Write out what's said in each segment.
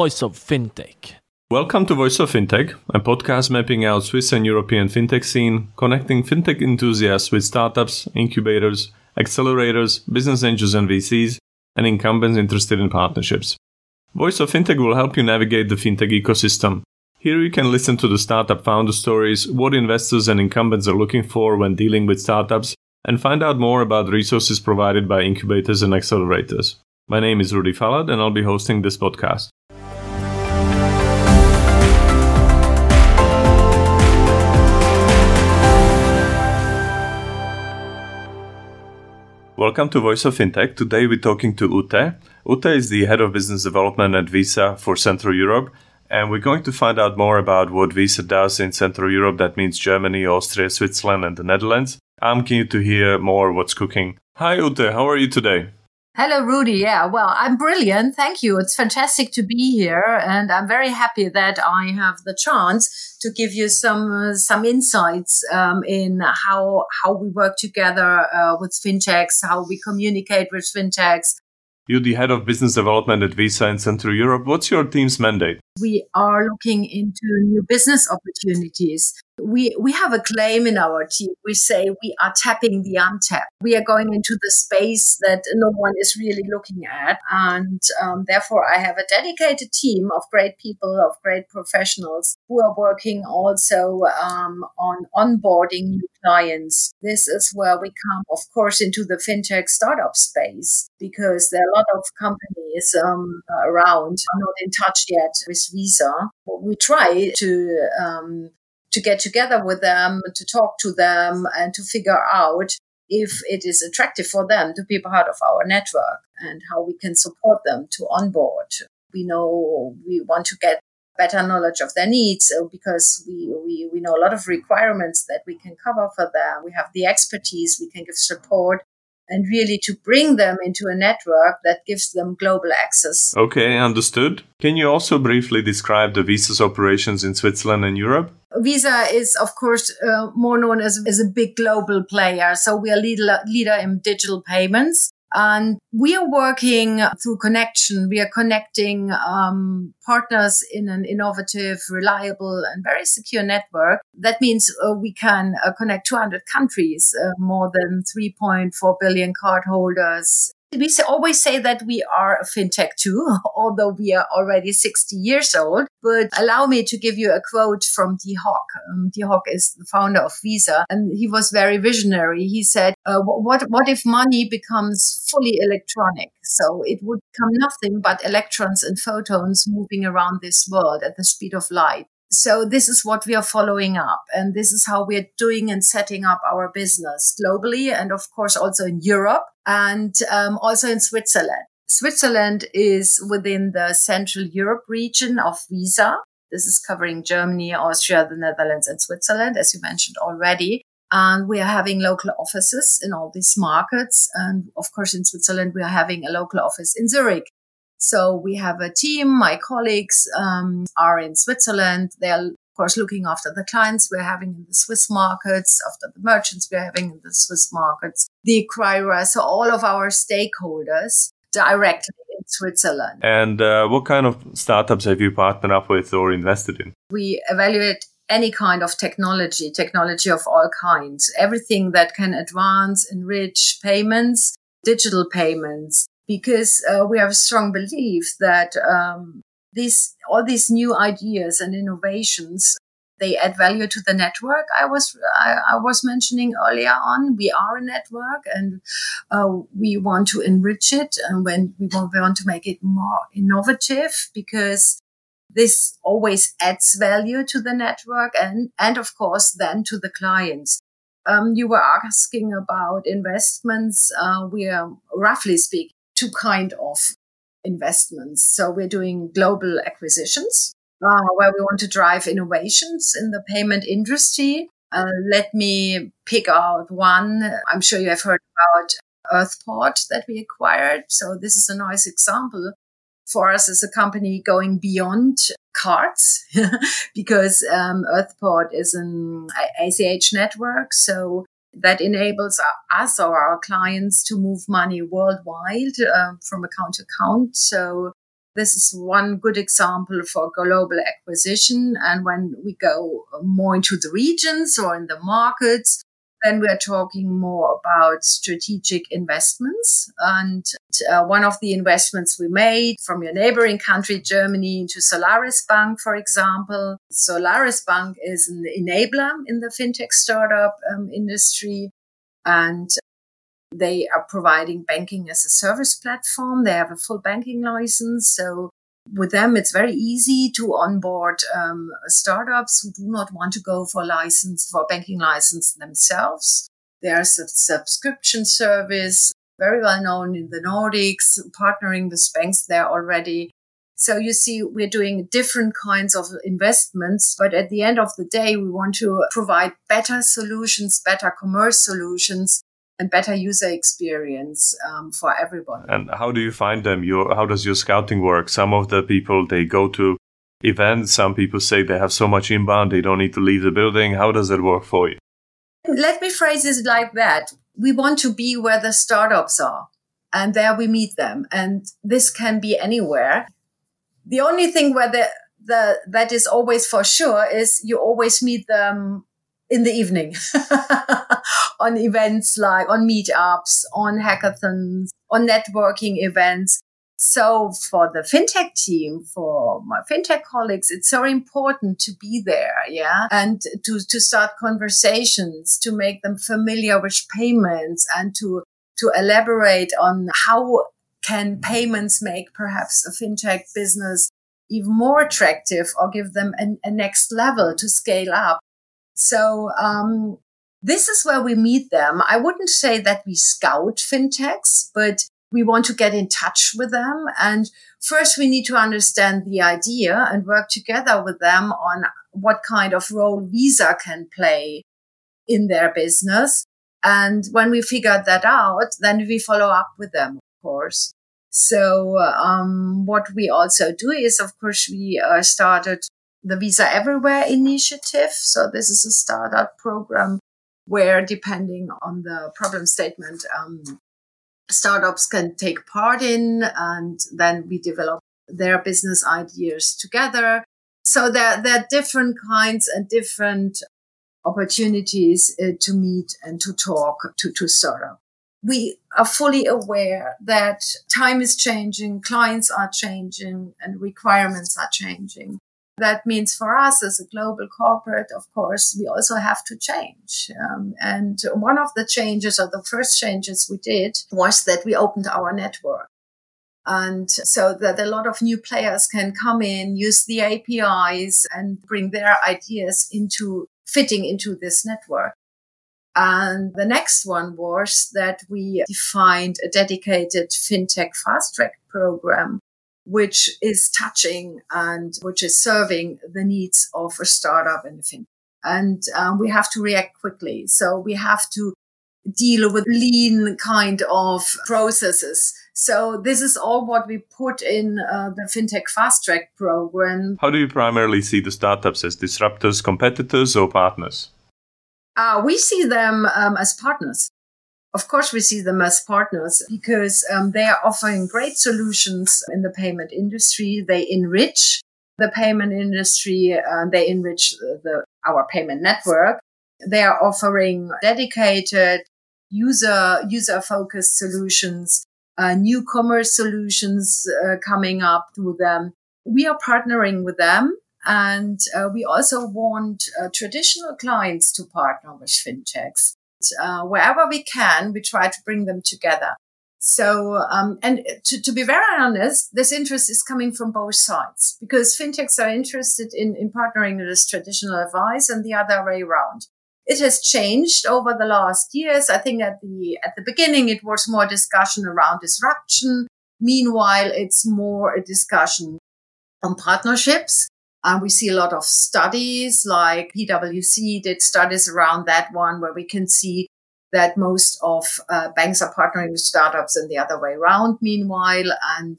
Voice of Fintech. Welcome to Voice of Fintech, a podcast mapping out Swiss and European fintech scene, connecting fintech enthusiasts with startups, incubators, accelerators, business angels and VCs, and incumbents interested in partnerships. Voice of Fintech will help you navigate the fintech ecosystem. Here you can listen to the startup founder stories, what investors and incumbents are looking for when dealing with startups, and find out more about resources provided by incubators and accelerators. My name is Rudy Falat, and I'll be hosting this podcast. Welcome to Voice of Fintech. Today we're talking to Ute. Ute is the head of business development at Visa for Central Europe, and we're going to find out more about what Visa does in Central Europe. That means Germany, Austria, Switzerland, and the Netherlands. I'm keen to hear more what's cooking. Hi Ute, how are you today? Hello, Rudy. Yeah, well, I'm brilliant. Thank you. It's fantastic to be here, and I'm very happy that I have the chance to give you some uh, some insights um, in how how we work together uh, with fintechs, how we communicate with fintechs, you're the head of business development at Visa in Central Europe. What's your team's mandate? We are looking into new business opportunities. We, we have a claim in our team. We say we are tapping the untapped. We are going into the space that no one is really looking at. And um, therefore, I have a dedicated team of great people, of great professionals who are working also um, on onboarding new clients. This is where we come, of course, into the fintech startup space because there are a lot of companies um, around not in touch yet with Visa. We try to um, to get together with them, to talk to them, and to figure out if it is attractive for them to be part of our network and how we can support them to onboard. We know we want to get better knowledge of their needs uh, because we, we, we know a lot of requirements that we can cover for them. We have the expertise, we can give support and really to bring them into a network that gives them global access. Okay, understood. Can you also briefly describe the Visa's operations in Switzerland and Europe? Visa is, of course, uh, more known as, as a big global player. So we are leader, leader in digital payments. And we are working through connection. We are connecting um, partners in an innovative, reliable, and very secure network. That means uh, we can uh, connect 200 countries, uh, more than 3.4 billion cardholders, we always say that we are a fintech too, although we are already 60 years old. But allow me to give you a quote from Dee Hock. Um, Dee Hock is the founder of Visa, and he was very visionary. He said, uh, "What what if money becomes fully electronic? So it would become nothing but electrons and photons moving around this world at the speed of light." So this is what we are following up. And this is how we're doing and setting up our business globally. And of course, also in Europe and um, also in Switzerland. Switzerland is within the Central Europe region of Visa. This is covering Germany, Austria, the Netherlands, and Switzerland, as you mentioned already. And we are having local offices in all these markets. And of course, in Switzerland, we are having a local office in Zurich. So we have a team. My colleagues um, are in Switzerland. They are, of course, looking after the clients we're having in the Swiss markets, after the merchants we're having in the Swiss markets, the acquirers, so all of our stakeholders directly in Switzerland. And uh, what kind of startups have you partnered up with or invested in? We evaluate any kind of technology, technology of all kinds, everything that can advance, enrich payments, digital payments, because uh, we have a strong belief that um, all these new ideas and innovations they add value to the network I was I, I was mentioning earlier on. We are a network, and uh, we want to enrich it, and when we want, we want to make it more innovative because this always adds value to the network and and of course then to the clients. Um, you were asking about investments. Uh, we are roughly speaking two kind of investments. So we're doing global acquisitions uh, where we want to drive innovations in the payment industry. Uh, let me pick out one. I'm sure you have heard about Earthport that we acquired. So this is a nice example for us as a company going beyond cards because um, Earthport is an ACH network. So that enables us or our clients to move money worldwide uh, from account to account. So This is one good example for global acquisition. And when we go more into the regions or in the markets, then we're talking more about strategic investments. And uh, one of the investments we made from your neighboring country, Germany, into Solaris Bank, for example. Solaris Bank is an enabler in the fintech startup um, industry. And they are providing banking as a service platform. They have a full banking license. So with them, it's very easy to onboard um, startups who do not want to go for license, for banking license themselves. There's a subscription service, very well known in the Nordics, partnering with banks there already. So you see, we're doing different kinds of investments, but at the end of the day, we want to provide better solutions, better commerce solutions and better user experience um, for everyone. And how do you find them? Your how does your scouting work? Some of the people they go to events. Some people say they have so much inbound they don't need to leave the building. How does that work for you? Let me phrase it like that. We want to be where the startups are, and there we meet them. And this can be anywhere. The only thing where the the that is always for sure is you always meet them in the evening on events like on meetups, on hackathons, on networking events. So for the fintech team, for my fintech colleagues, it's so important to be there. Yeah. And to, to start conversations, to make them familiar with payments and to, to elaborate on how can payments make perhaps a fintech business even more attractive or give them a, a next level to scale up. So, um, this is where we meet them. I wouldn't say that we scout fintechs, but we want to get in touch with them. And first we need to understand the idea and work together with them on what kind of role Visa can play in their business. And when we figure that out, then we follow up with them, of course. So, um, what we also do is, of course, we uh, started the Visa Everywhere initiative. So this is a startup program where, depending on the problem statement, um, startups can take part in, and then we develop their business ideas together. So there, there are different kinds and different opportunities uh, to meet and to talk to, to startup. We are fully aware that time is changing, clients are changing, and requirements are changing. That means for us as a global corporate, of course, we also have to change. Um, and one of the changes, or the first changes we did, was that we opened our network. And so that a lot of new players can come in, use the APIs and bring their ideas into fitting into this network. And the next one was that we defined a dedicated fintech fast track program which is touching and which is serving the needs of a startup and a fintech. And um, we have to react quickly. So we have to deal with lean kind of processes. So this is all what we put in uh, the FinTech Fast Track program. How do you primarily see the startups as disruptors, competitors, or partners? Uh, we see them um, as partners. Of course, we see them as partners because um, they are offering great solutions in the payment industry. They enrich the payment industry. Uh, they enrich the, our payment network. They are offering dedicated user user focused solutions, uh, new commerce solutions uh, coming up through them. We are partnering with them. And uh, we also want uh, traditional clients to partner with fintechs uh, wherever we can, we try to bring them together. So, um, and to, to, be very honest, this interest is coming from both sides because fintechs are interested in, in partnering with traditional advice and the other way around. It has changed over the last years. I think at the, at the beginning, it was more discussion around disruption. Meanwhile, it's more a discussion on partnerships. And we see a lot of studies like PwC did studies around that one where we can see that most of uh, banks are partnering with startups and the other way around meanwhile. And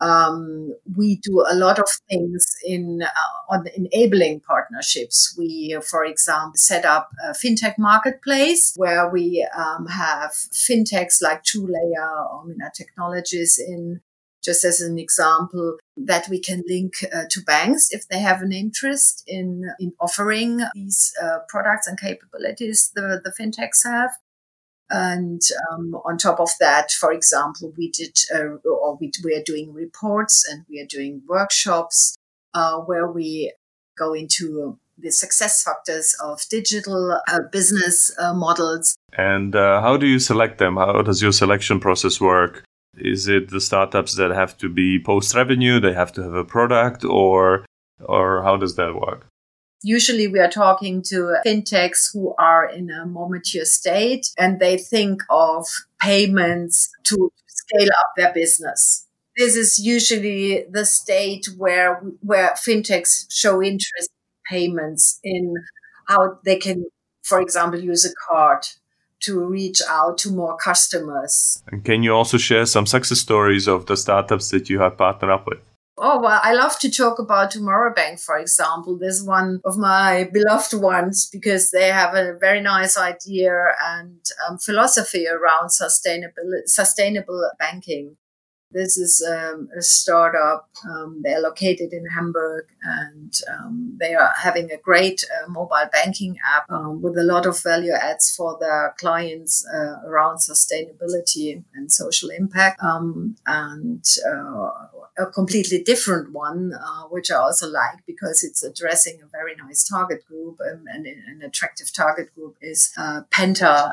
um, we do a lot of things in uh, on enabling partnerships. We for example set up a fintech marketplace where we um, have fintechs like TrueLayer or Minna Technologies in just as an example that we can link uh, to banks if they have an interest in, in offering these uh, products and capabilities the, the fintechs have. And um, on top of that, for example, we did, uh, or we, we are doing reports and we are doing workshops uh, where we go into the success factors of digital uh, business uh, models. And uh, how do you select them? How does your selection process work? Is it the startups that have to be post revenue? They have to have a product, or or how does that work? Usually, we are talking to fintechs who are in a more mature state and they think of payments to scale up their business. This is usually the state where where fintechs show interest in payments in how they can, for example, use a card to reach out to more customers. And can you also share some success stories of the startups that you have partnered up with? Oh, well, I love to talk about Tomorrow Bank, for example. This is one of my beloved ones because they have a very nice idea and um, philosophy around sustainable, sustainable banking. This is um, a startup. Um, they're located in Hamburg and um, they are having a great uh, mobile banking app um, with a lot of value adds for their clients uh, around sustainability and social impact. Um, and uh, a completely different one, uh, which I also like because it's addressing a very nice target group um, and an attractive target group is uh, Penta.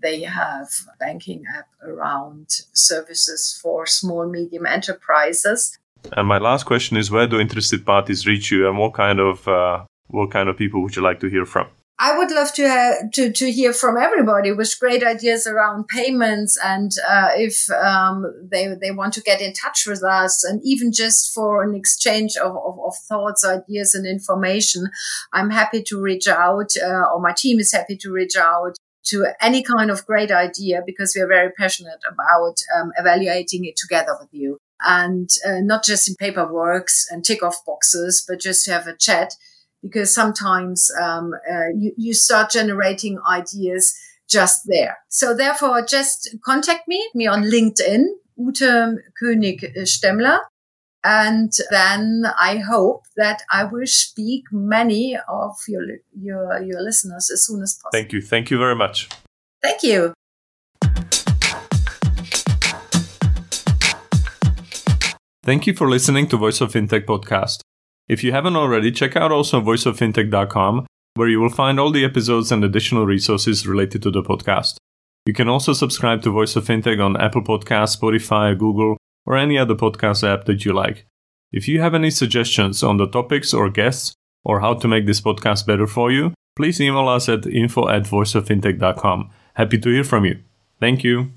They have banking app around services for small medium enterprises. And my last question is: Where do interested parties reach you, and what kind of uh, what kind of people would you like to hear from? I would love to uh, to to hear from everybody with great ideas around payments, and uh, if um, they they want to get in touch with us, and even just for an exchange of, of, of thoughts, ideas, and information, I'm happy to reach out, uh, or my team is happy to reach out to any kind of great idea because we are very passionate about um, evaluating it together with you, and uh, not just in paperwork and tick off boxes, but just to have a chat because sometimes um, uh, you, you start generating ideas just there. So therefore, just contact me, me on LinkedIn, Ute König Stemmler. And then I hope that I will speak many of your, your, your listeners as soon as possible. Thank you. Thank you very much. Thank you. Thank you for listening to Voice of Fintech podcast. If you haven't already, check out also voiceoffintech.com, where you will find all the episodes and additional resources related to the podcast. You can also subscribe to Voice of Fintech on Apple Podcasts, Spotify, Google, or any other podcast app that you like. If you have any suggestions on the topics or guests, or how to make this podcast better for you, please email us at info at voiceoffintech.com. Happy to hear from you. Thank you.